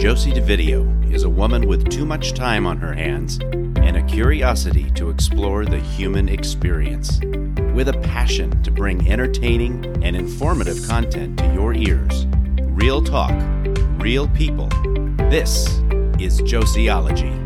Josie Dovidio is a woman with too much time on her hands and a curiosity to explore the human experience. With a passion to bring entertaining and informative content to your ears. Real talk, real people. This is Josieology.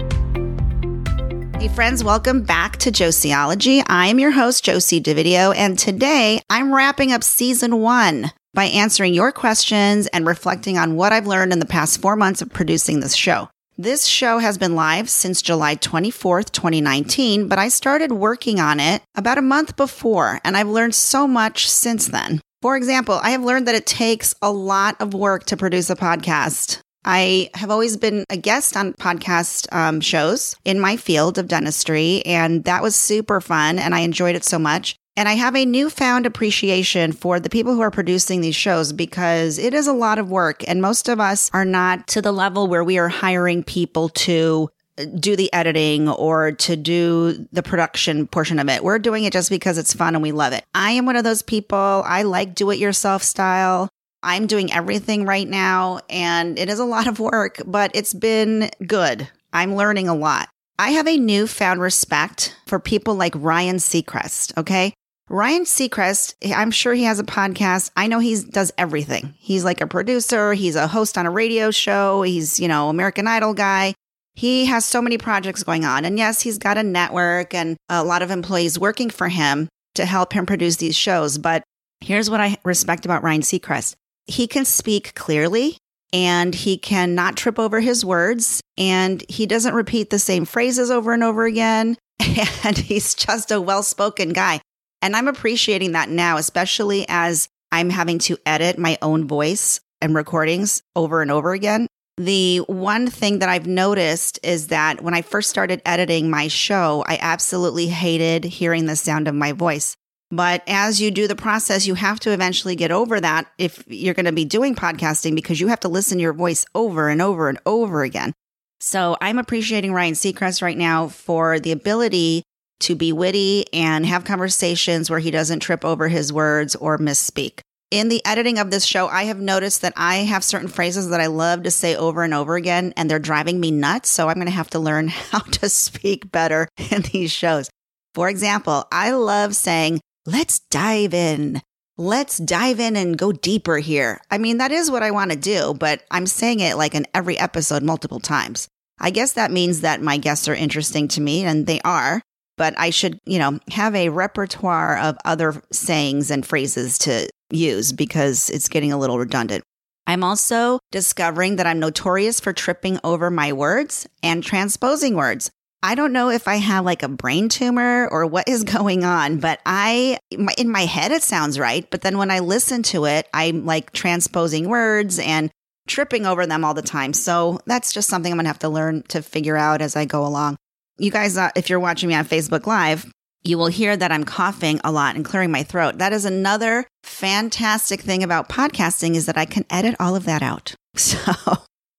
Hey, friends, welcome back to Josieology. I am your host, Josie Dovidio, and today I'm wrapping up season one by answering your questions and reflecting on what I've learned in the past four months of producing this show. This show has been live since July 24th, 2019, but I started working on it about a month before, and I've learned so much since then. For example, I have learned that it takes a lot of work to produce a podcast. I have always been a guest on podcast um, shows in my field of dentistry, and that was super fun, and I enjoyed it so much. And I have a newfound appreciation for the people who are producing these shows because it is a lot of work. And most of us are not to the level where we are hiring people to uh, do the editing or to do the production portion of it. We're doing it just because it's fun and we love it. I am one of those people. I like do it yourself style. I'm doing everything right now and it is a lot of work, but it's been good. I'm learning a lot. I have a newfound respect for people like Ryan Seacrest. Okay. Ryan Seacrest, I'm sure he has a podcast. I know he does everything. He's like a producer, he's a host on a radio show, he's, you know, American Idol guy. He has so many projects going on. And yes, he's got a network and a lot of employees working for him to help him produce these shows. But here's what I respect about Ryan Seacrest he can speak clearly and he can not trip over his words and he doesn't repeat the same phrases over and over again. And he's just a well spoken guy. And I'm appreciating that now, especially as I'm having to edit my own voice and recordings over and over again. The one thing that I've noticed is that when I first started editing my show, I absolutely hated hearing the sound of my voice. But as you do the process, you have to eventually get over that if you're going to be doing podcasting because you have to listen to your voice over and over and over again. So I'm appreciating Ryan Seacrest right now for the ability to be witty and have conversations where he doesn't trip over his words or misspeak. In the editing of this show, I have noticed that I have certain phrases that I love to say over and over again, and they're driving me nuts. So I'm going to have to learn how to speak better in these shows. For example, I love saying, let's dive in. Let's dive in and go deeper here. I mean, that is what I want to do, but I'm saying it like in every episode multiple times. I guess that means that my guests are interesting to me, and they are but I should, you know, have a repertoire of other sayings and phrases to use because it's getting a little redundant. I'm also discovering that I'm notorious for tripping over my words and transposing words. I don't know if I have like a brain tumor or what is going on, but I, in my head, it sounds right. But then when I listen to it, I'm like transposing words and tripping over them all the time. So that's just something I'm going to have to learn to figure out as I go along. You guys, uh, if you're watching me on Facebook Live, you will hear that I'm coughing a lot and clearing my throat. That is another fantastic thing about podcasting is that I can edit all of that out. So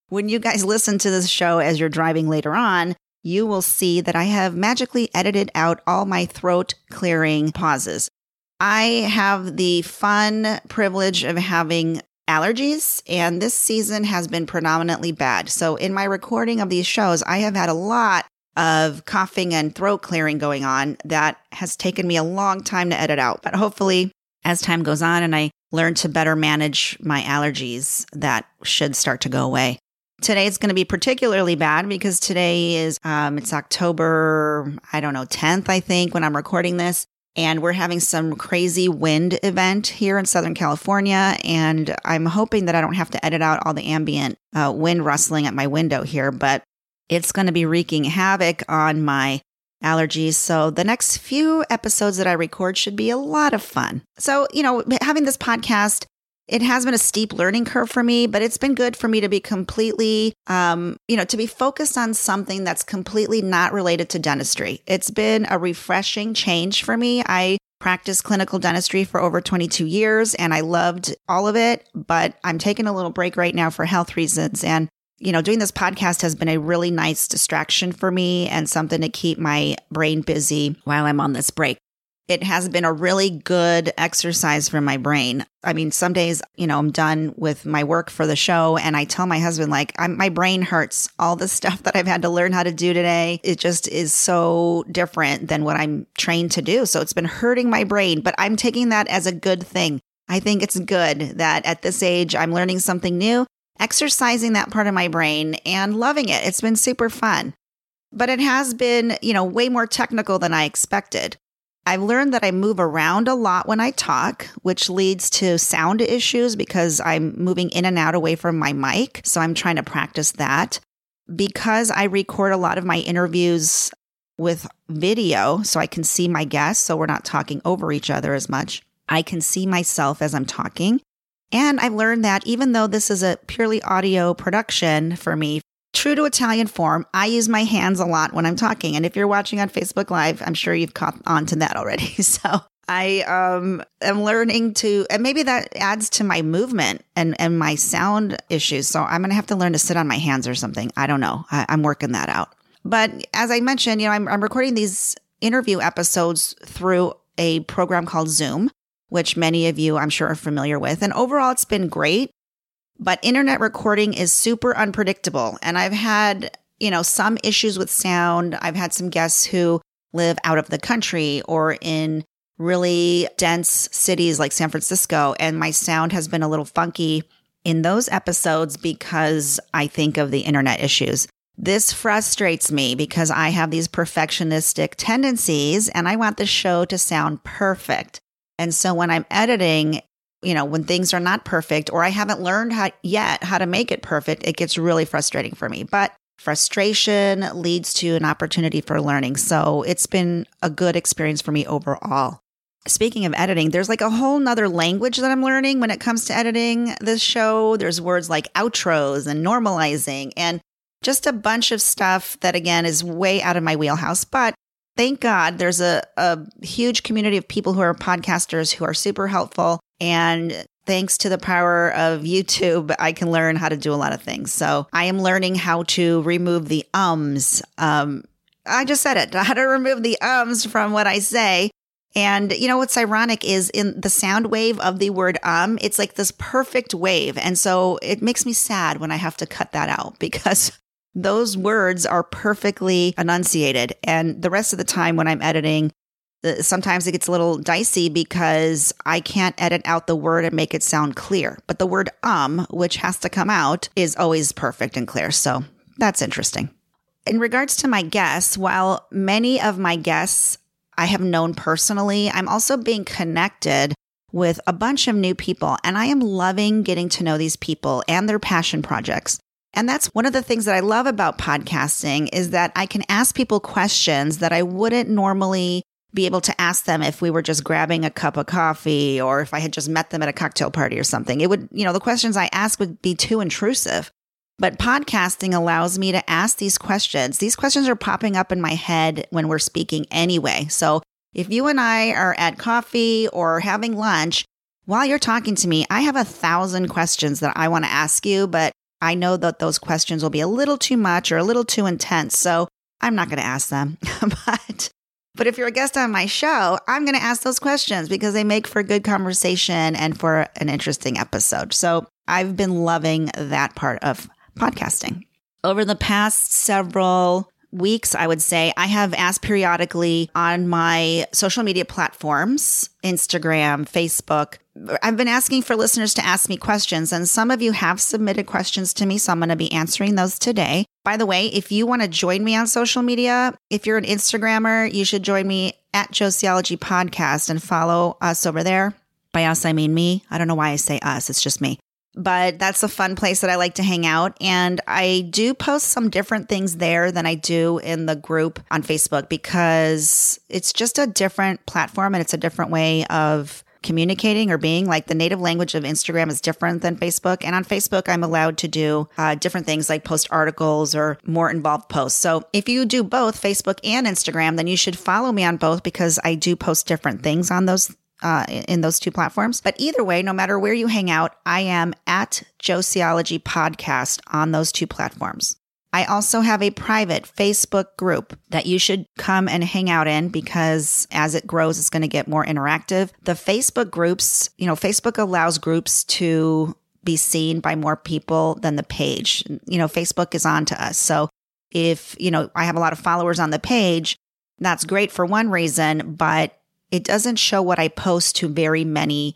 when you guys listen to this show as you're driving later on, you will see that I have magically edited out all my throat clearing pauses. I have the fun privilege of having allergies, and this season has been predominantly bad. So, in my recording of these shows, I have had a lot of coughing and throat clearing going on that has taken me a long time to edit out. But hopefully, as time goes on and I learn to better manage my allergies, that should start to go away. Today is going to be particularly bad because today is um, it's October, I don't know, 10th, I think, when I'm recording this. And we're having some crazy wind event here in Southern California. And I'm hoping that I don't have to edit out all the ambient uh, wind rustling at my window here. But it's going to be wreaking havoc on my allergies. So the next few episodes that I record should be a lot of fun. So, you know, having this podcast, it has been a steep learning curve for me, but it's been good for me to be completely, um, you know, to be focused on something that's completely not related to dentistry. It's been a refreshing change for me. I practiced clinical dentistry for over 22 years and I loved all of it, but I'm taking a little break right now for health reasons. And you know, doing this podcast has been a really nice distraction for me and something to keep my brain busy while I'm on this break. it has been a really good exercise for my brain. I mean, some days, you know, I'm done with my work for the show and I tell my husband, like, I'm, my brain hurts. All the stuff that I've had to learn how to do today, it just is so different than what I'm trained to do. So it's been hurting my brain, but I'm taking that as a good thing. I think it's good that at this age, I'm learning something new, exercising that part of my brain and loving it. It's been super fun. But it has been, you know, way more technical than I expected. I've learned that I move around a lot when I talk, which leads to sound issues because I'm moving in and out away from my mic. So I'm trying to practice that. Because I record a lot of my interviews with video, so I can see my guests, so we're not talking over each other as much. I can see myself as I'm talking. And I've learned that even though this is a purely audio production for me, True to Italian form, I use my hands a lot when I'm talking. And if you're watching on Facebook Live, I'm sure you've caught on to that already. So I um, am learning to, and maybe that adds to my movement and, and my sound issues. So I'm going to have to learn to sit on my hands or something. I don't know. I, am working that out. But as I mentioned, you know, I'm, I'm recording these interview episodes through a program called Zoom, which many of you I'm sure are familiar with. And overall, it's been great. But internet recording is super unpredictable. And I've had, you know, some issues with sound. I've had some guests who live out of the country or in really dense cities like San Francisco. And my sound has been a little funky in those episodes because I think of the internet issues. This frustrates me because I have these perfectionistic tendencies and I want the show to sound perfect. And so when I'm editing, you know, when things are not perfect or I haven't learned how, yet how to make it perfect, it gets really frustrating for me. But frustration leads to an opportunity for learning. So it's been a good experience for me overall. Speaking of editing, there's like a whole nother language that I'm learning when it comes to editing this show. There's words like outros and normalizing and just a bunch of stuff that again is way out of my wheelhouse. But thank God there's a, a huge community of people who are podcasters who are super helpful and thanks to the power of YouTube, I can learn how to do a lot of things. So I am learning how to remove the ums. Um, I just said it, how to remove the ums from what I say. And you know what's ironic is in the sound wave of the word um, it's like this perfect wave. And so it makes me sad when I have to cut that out because those words are perfectly enunciated. And the rest of the time when I'm editing, sometimes it gets a little dicey because I can't edit out the word and make it sound clear. But the word um, which has to come out, is always perfect and clear. So that's interesting. In regards to my guests, while many of my guests I have known personally, I'm also being connected with a bunch of new people, and I am loving getting to know these people and their passion projects. And that's one of the things that I love about podcasting is that I can ask people questions that I wouldn't normally be able to ask them if we were just grabbing a cup of coffee or if I had just met them at a cocktail party or something. It would, you know, the questions I ask would be too intrusive. But podcasting allows me to ask these questions. These questions are popping up in my head when we're speaking anyway. So if you and I are at coffee or having lunch, while you're talking to me, I have a thousand questions that I want to ask you, but I know that those questions will be a little too much or a little too intense. So I'm not going to ask them. but but if you're a guest on my show, I'm going to ask those questions because they make for good conversation and for an interesting episode. So I've been loving that part of podcasting. Over the past several weeks, I would say, I have asked periodically on my social media platforms Instagram, Facebook. I've been asking for listeners to ask me questions, and some of you have submitted questions to me. So I'm going to be answering those today. By the way, if you want to join me on social media, if you're an Instagrammer, you should join me at Josieology Podcast and follow us over there. By us, I mean me. I don't know why I say us, it's just me but that's a fun place that I like to hang out. And I do post some different things there than I do in the group on Facebook because it's just a different platform and it's a different way of communicating or being like the native language of Instagram is different than Facebook. And on Facebook, I'm allowed to do uh, different things like post articles or more involved posts. So if you do both Facebook and Instagram, then you should follow me on both because I do post different things on those uh, in those two platforms. But either way, no matter where you hang out, I am at Josieology Podcast on those two platforms. I also have a private Facebook group that you should come and hang out in because as it grows, it's going to get more interactive. The Facebook groups, you know, Facebook allows groups to be seen by more people than the page. You know, Facebook is on to us. So if, you know, I have a lot of followers on the page, that's great for one reason, but it doesn't show what I post to very many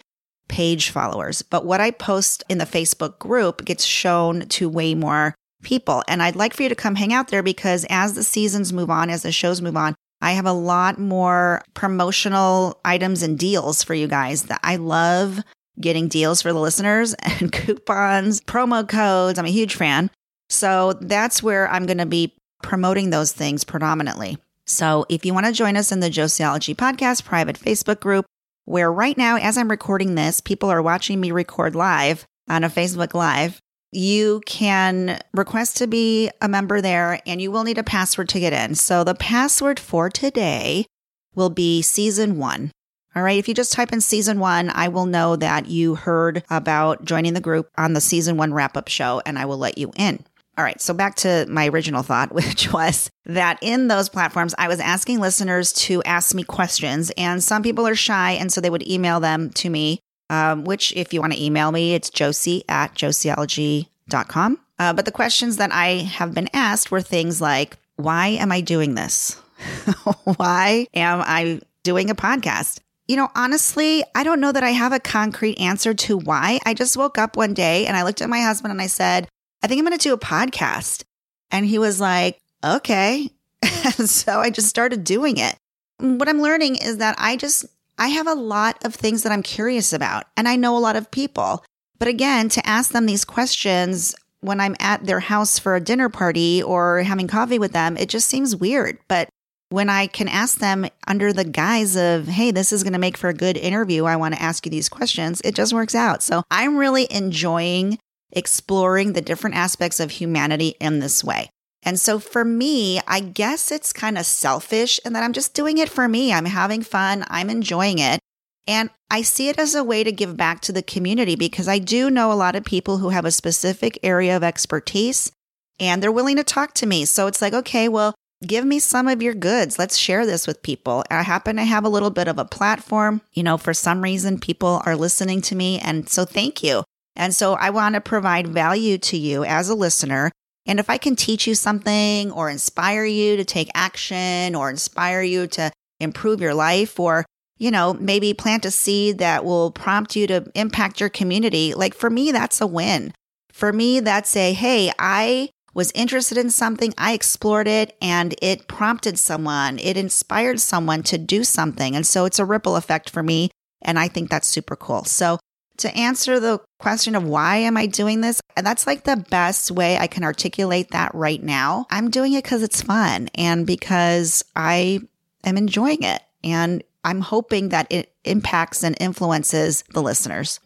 page followers. But what I post in the Facebook group gets shown to way more people. And I'd like for you to come hang out there because as the seasons move on, as the shows move on, I have a lot more promotional items and deals for you guys that I love getting deals for the listeners and coupons, promo codes. I'm a huge fan. So that's where I'm going to be promoting those things predominantly. So if you want to join us in the Josieology podcast private Facebook group, where right now, as I'm recording this, people are watching me record live on a Facebook Live you can request to be a member there and you will need a password to get in. So the password for today will be season one. All right. If you just type in season one, I will know that you heard about joining the group on the season one wrap up show and I will let you in. All right. So back to my original thought, which was that in those platforms, I was asking listeners to ask me questions and some people are shy. And so they would email them to me um, which if you want to email me, it's josie at josieology.com. Uh, but the questions that I have been asked were things like, why am I doing this? why am I doing a podcast? You know, honestly, I don't know that I have a concrete answer to why. I just woke up one day and I looked at my husband and I said, I think I'm going to do a podcast. And he was like, okay. so I just started doing it. What I'm learning is that I just I have a lot of things that I'm curious about, and I know a lot of people. But again, to ask them these questions when I'm at their house for a dinner party or having coffee with them, it just seems weird. But when I can ask them under the guise of, hey, this is going to make for a good interview, I want to ask you these questions, it just works out. So I'm really enjoying exploring the different aspects of humanity in this way. And so for me, I guess it's kind of selfish and that I'm just doing it for me. I'm having fun, I'm enjoying it. And I see it as a way to give back to the community because I do know a lot of people who have a specific area of expertise and they're willing to talk to me. So it's like, okay, well, give me some of your goods. Let's share this with people. I happen to have a little bit of a platform. You know, for some reason, people are listening to me. And so thank you. And so I want to provide value to you as a listener and if I can teach you something or inspire you to take action or inspire you to improve your life or, you know, maybe plant a seed that will prompt you to impact your community, like for me, that's a win. For me, that's a, hey, I was interested in something, I explored it, and it prompted someone, it inspired someone to do something. And so it's a ripple effect for me. And I think that's super cool. So to answer the question of why am I doing this, and that's like the best way I can articulate that right now. I'm doing it because it's fun and because I am enjoying it. And I'm hoping that it impacts and influences the listeners.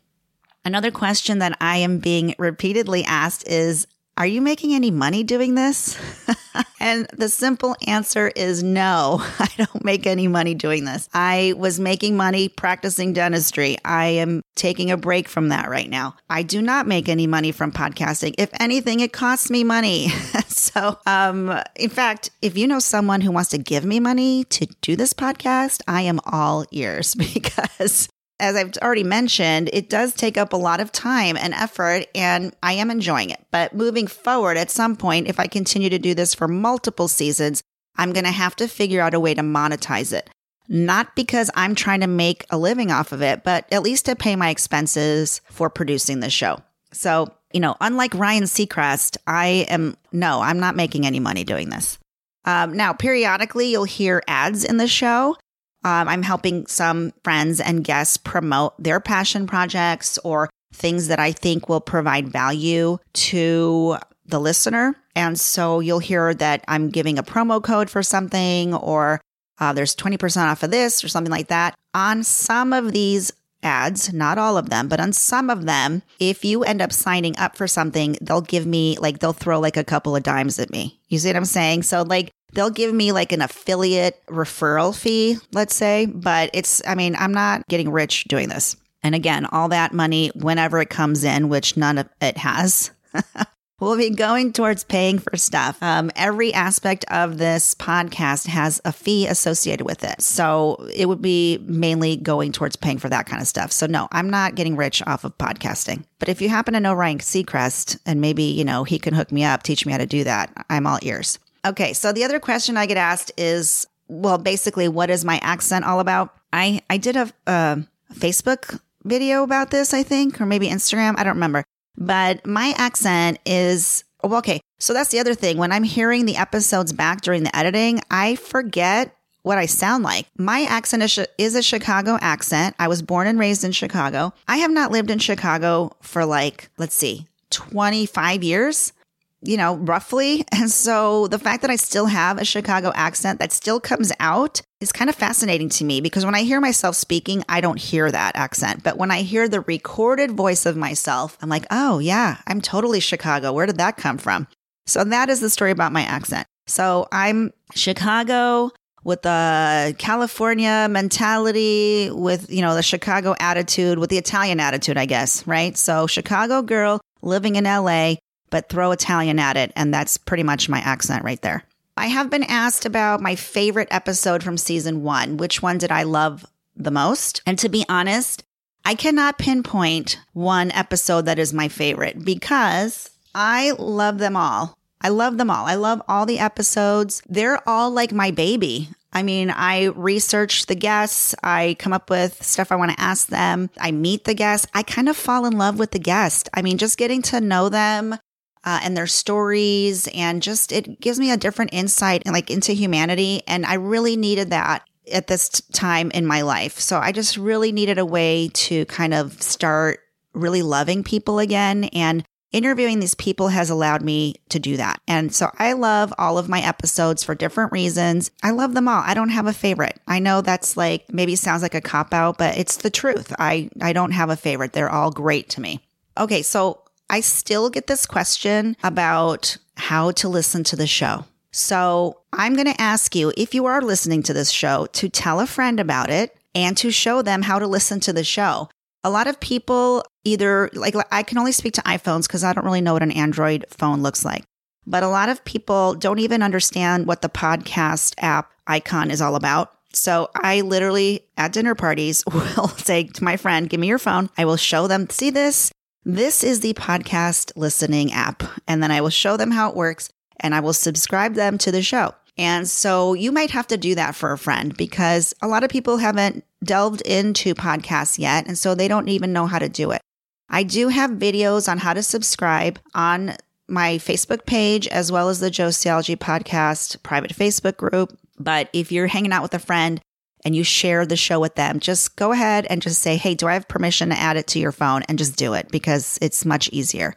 Another question that I am being repeatedly asked is are you making any money doing this? and the simple answer is no, I don't make any money doing this. I was making money practicing dentistry. I am taking a break from that right now. I do not make any money from podcasting. If anything, it costs me money. so, um, in fact, if you know someone who wants to give me money to do this podcast, I am all ears because as I've already mentioned, it does take up a lot of time and effort, and I am enjoying it. But moving forward, at some point, if I continue to do this for multiple seasons, I'm going to have to figure out a way to monetize it. Not because I'm trying to make a living off of it, but at least to pay my expenses for producing the show. So, you know, unlike Ryan Seacrest, I am, no, I'm not making any money doing this. Um, now, periodically, you'll hear ads in the show. Um, I'm helping some friends and guests promote their passion projects or things that I think will provide value to the listener. And so you'll hear that I'm giving a promo code for something or uh, there's 20% off of this or something like that. On some of these ads, not all of them, but on some of them, if you end up signing up for something, they'll give me like, they'll throw like a couple of dimes at me. You see what I'm saying? So, like, they'll give me like an affiliate referral fee, let's say, but it's, I mean, I'm not getting rich doing this. And again, all that money, whenever it comes in, which none of it has, will be going towards paying for stuff. Um, every aspect of this podcast has a fee associated with it. So it would be mainly going towards paying for that kind of stuff. So no, I'm not getting rich off of podcasting. But if you happen to know Ryan Seacrest and maybe, you know, he can hook me up, teach me how to do that, I'm all ears. Okay. So the other question I get asked is, well, basically, what is my accent all about? I, I did a, a Facebook video about this, I think, or maybe Instagram. I don't remember. But my accent is, well, okay. So that's the other thing. When I'm hearing the episodes back during the editing, I forget what I sound like. My accent is, is a Chicago accent. I was born and raised in Chicago. I have not lived in Chicago for like, let's see, 25 years you know, roughly. And so the fact that I still have a Chicago accent that still comes out is kind of fascinating to me because when I hear myself speaking, I don't hear that accent. But when I hear the recorded voice of myself, I'm like, oh, yeah, I'm totally Chicago. Where did that come from? So that is the story about my accent. So I'm Chicago with the California mentality, with, you know, the Chicago attitude, with the Italian attitude, I guess, right? So Chicago girl living in LA but throw Italian at it. And that's pretty much my accent right there. I have been asked about my favorite episode from season one. Which one did I love the most? And to be honest, I cannot pinpoint one episode that is my favorite because I love them all. I love them all. I love all the episodes. They're all like my baby. I mean, I research the guests, I come up with stuff I want to ask them, I meet the guests, I kind of fall in love with the guest. I mean, just getting to know them, uh, and their stories and just it gives me a different insight and like into humanity and i really needed that at this time in my life. So i just really needed a way to kind of start really loving people again and interviewing these people has allowed me to do that. And so i love all of my episodes for different reasons. I love them all. I don't have a favorite. I know that's like maybe sounds like a cop out but it's the truth. I i don't have a favorite. They're all great to me. Okay so I still get this question about how to listen to the show. So I'm going to ask you, if you are listening to this show, to tell a friend about it and to show them how to listen to the show. A lot of people either, like, I can only speak to iPhones because I don't really know what an Android phone looks like. But a lot of people don't even understand what the podcast app icon is all about. So I literally at dinner parties will say to my friend, give me your phone. I will show them, see this? This is the podcast listening app. And then I will show them how it works and I will subscribe them to the show. And so you might have to do that for a friend because a lot of people haven't delved into podcasts yet. And so they don't even know how to do it. I do have videos on how to subscribe on my Facebook page as well as the Josieology podcast private Facebook group. But if you're hanging out with a friend and you share the show with them, just go ahead and just say, Hey, do I have permission to add it to your phone? And just do it because it's much easier.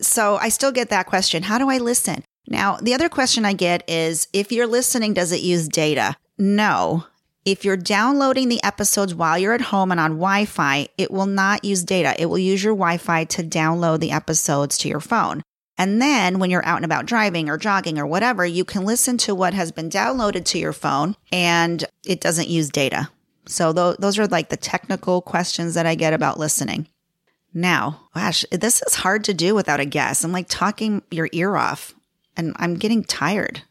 So I still get that question. How do I listen? Now, the other question I get is if you're listening, does it use data? No. If you're downloading the episodes while you're at home and on Wi Fi, it will not use data. It will use your Wi Fi to download the episodes to your phone. And then when you're out and about driving or jogging or whatever, you can listen to what has been downloaded to your phone and it doesn't use data. So th- those are like the technical questions that I get about listening. Now, gosh, this is hard to do without a guess. I'm like talking your ear off and I'm getting tired.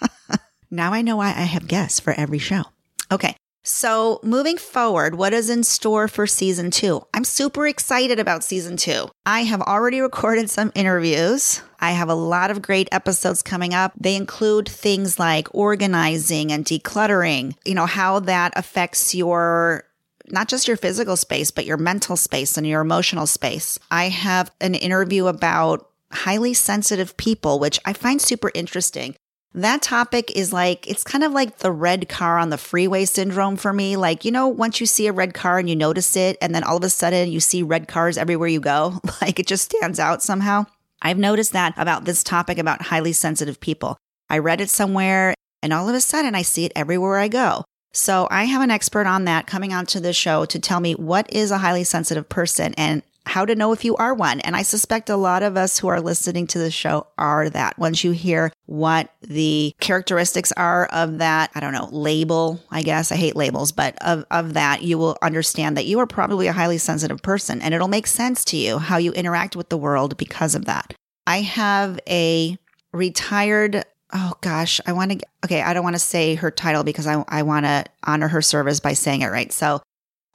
now I know why I have guests for every show. Okay. So, moving forward, what is in store for season two? I'm super excited about season two. I have already recorded some interviews. I have a lot of great episodes coming up. They include things like organizing and decluttering, you know, how that affects your not just your physical space, but your mental space and your emotional space. I have an interview about highly sensitive people, which I find super interesting. That topic is like, it's kind of like the red car on the freeway syndrome for me. Like, you know, once you see a red car and you notice it, and then all of a sudden you see red cars everywhere you go, like it just stands out somehow. I've noticed that about this topic about highly sensitive people. I read it somewhere, and all of a sudden I see it everywhere I go. So I have an expert on that coming onto the show to tell me what is a highly sensitive person and how to know if you are one. And I suspect a lot of us who are listening to the show are that. Once you hear what the characteristics are of that, I don't know, label, I guess. I hate labels, but of, of that, you will understand that you are probably a highly sensitive person and it'll make sense to you how you interact with the world because of that. I have a retired, oh gosh, I want to, okay, I don't want to say her title because I, I want to honor her service by saying it right. So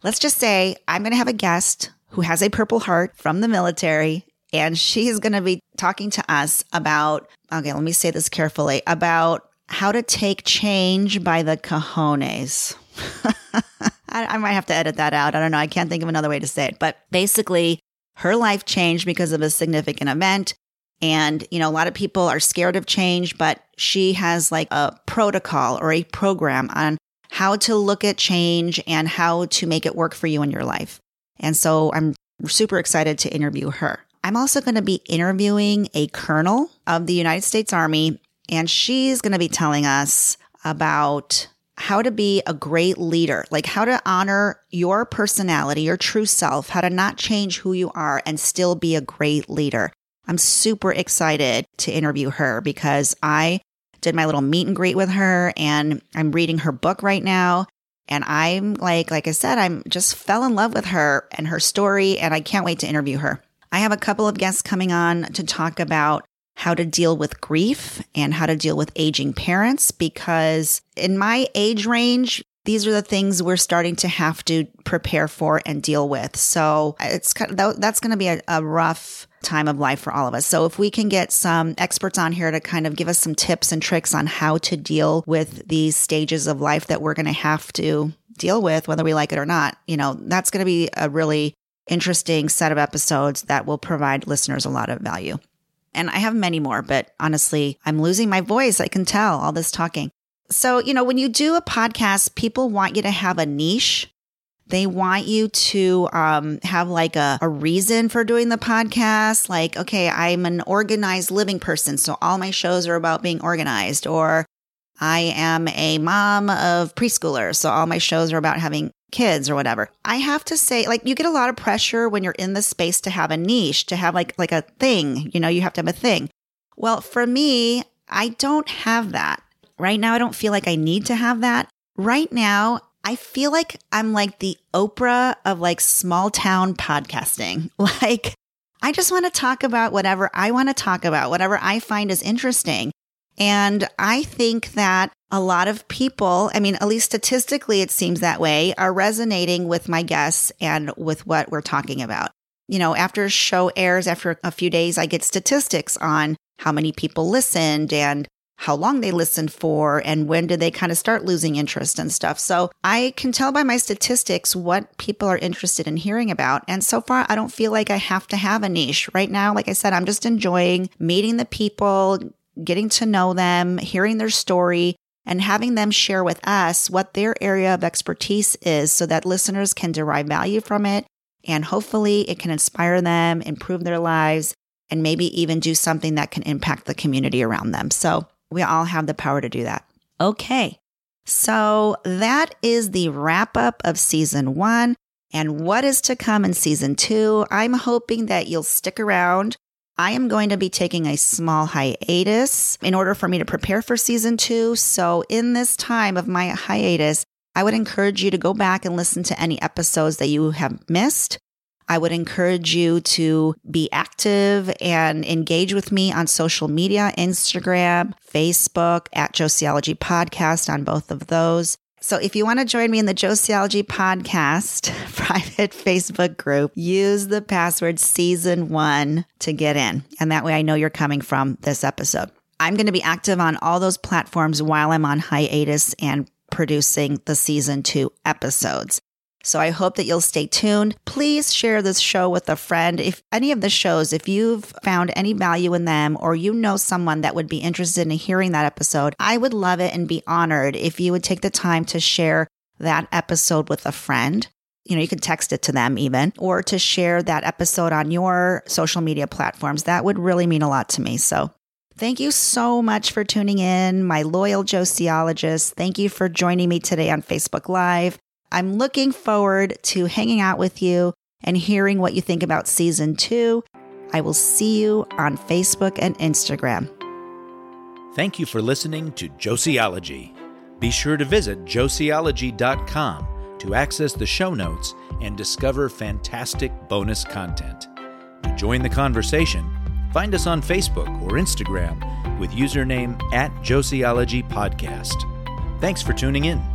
let's just say I'm going to have a guest who has a Purple Heart from the military. And she's going to be talking to us about, okay, let me say this carefully about how to take change by the cojones. I, I, might have to edit that out. I don't know. I can't think of another way to say it. But basically, her life changed because of a significant event. And, you know, a lot of people are scared of change, but she has like a protocol or a program on how to look at change and how to make it work for you in your life. And so I'm super excited to interview her. I'm also going to be interviewing a colonel of the United States Army, and she's going to be telling us about how to be a great leader, like how to honor your personality, your true self, how to not change who you are and still be a great leader. I'm super excited to interview her because I did my little meet and greet with her and I'm reading her book right now. And I'm like, like I said, I'm just fell in love with her and her story, and I can't wait to interview her. I have a couple of guests coming on to talk about how to deal with grief and how to deal with aging parents because in my age range, these are the things we're starting to have to prepare for and deal with. So it's kind of, that's going to be a, a rough time of life for all of us. So if we can get some experts on here to kind of give us some tips and tricks on how to deal with these stages of life that we're going to have to deal with, whether we like it or not, you know, that's going to be a really interesting set of episodes that will provide listeners a lot of value. And I have many more, but honestly, I'm losing my voice. I can tell all this talking. So, you know, when you do a podcast, people want you to have a niche. They want you to um, have like a, a reason for doing the podcast. Like, okay, I'm an organized living person. So all my shows are about being organized. Or I am a mom of preschoolers. So all my shows are about having kids or whatever. I have to say, like, you get a lot of pressure when you're in the space to have a niche, to have like, like a thing, you know, you have to have a thing. Well, for me, I don't have that. Right now, I don't feel like I need to have that. Right now, I feel like I'm like the Oprah of like small town podcasting. Like, I just want to talk about whatever I want to talk about, whatever I find is interesting. And I think that a lot of people, I mean, at least statistically, it seems that way, are resonating with my guests and with what we're talking about. You know, after a show airs, after a few days, I get statistics on how many people listened and how long they listened for and when do they kind of start losing interest and stuff. So I can tell by my statistics what people are interested in hearing about. And so far, I don't feel like I have to have a niche. Right now, like I said, I'm just enjoying meeting the people, getting to know them, hearing their story, and having them share with us what their area of expertise is so that listeners can derive value from it. And hopefully, it can inspire them, improve their lives, and maybe even do something that can impact the community around them. So, we all have the power to do that. Okay. So, that is the wrap up of season one. And what is to come in season two? I'm hoping that you'll stick around I am going to be taking a small hiatus in order for me to prepare for season two. So, in this time of my hiatus, I would encourage you to go back and listen to any episodes that you have missed. I would encourage you to be active and engage with me on social media Instagram, Facebook, at Josieology Podcast on both of those. So if you want to join me in the Josieology podcast private Facebook group, use the password season one to get in. And that way I know you're coming from this episode. I'm going to be active on all those platforms while I'm on hiatus and producing the season two episodes. So I hope that you'll stay tuned. Please share this show with a friend. If any of the shows, if you've found any value in them or you know someone that would be interested in hearing that episode, I would love it and be honored if you would take the time to share that episode with a friend. You know, you can text it to them even, or to share that episode on your social media platforms. That would really mean a lot to me. So Thank you so much for tuning in, my loyal Josieologists. Thank you for joining me today on Facebook Live. I'm looking forward to hanging out with you and hearing what you think about season two. I will see you on Facebook and Instagram. Thank you for listening to Josieology. Be sure to visit josieology.com to access the show notes and discover fantastic bonus content. To join the conversation, Find us on Facebook or Instagram with username at Josieology Podcast. Thanks for tuning in.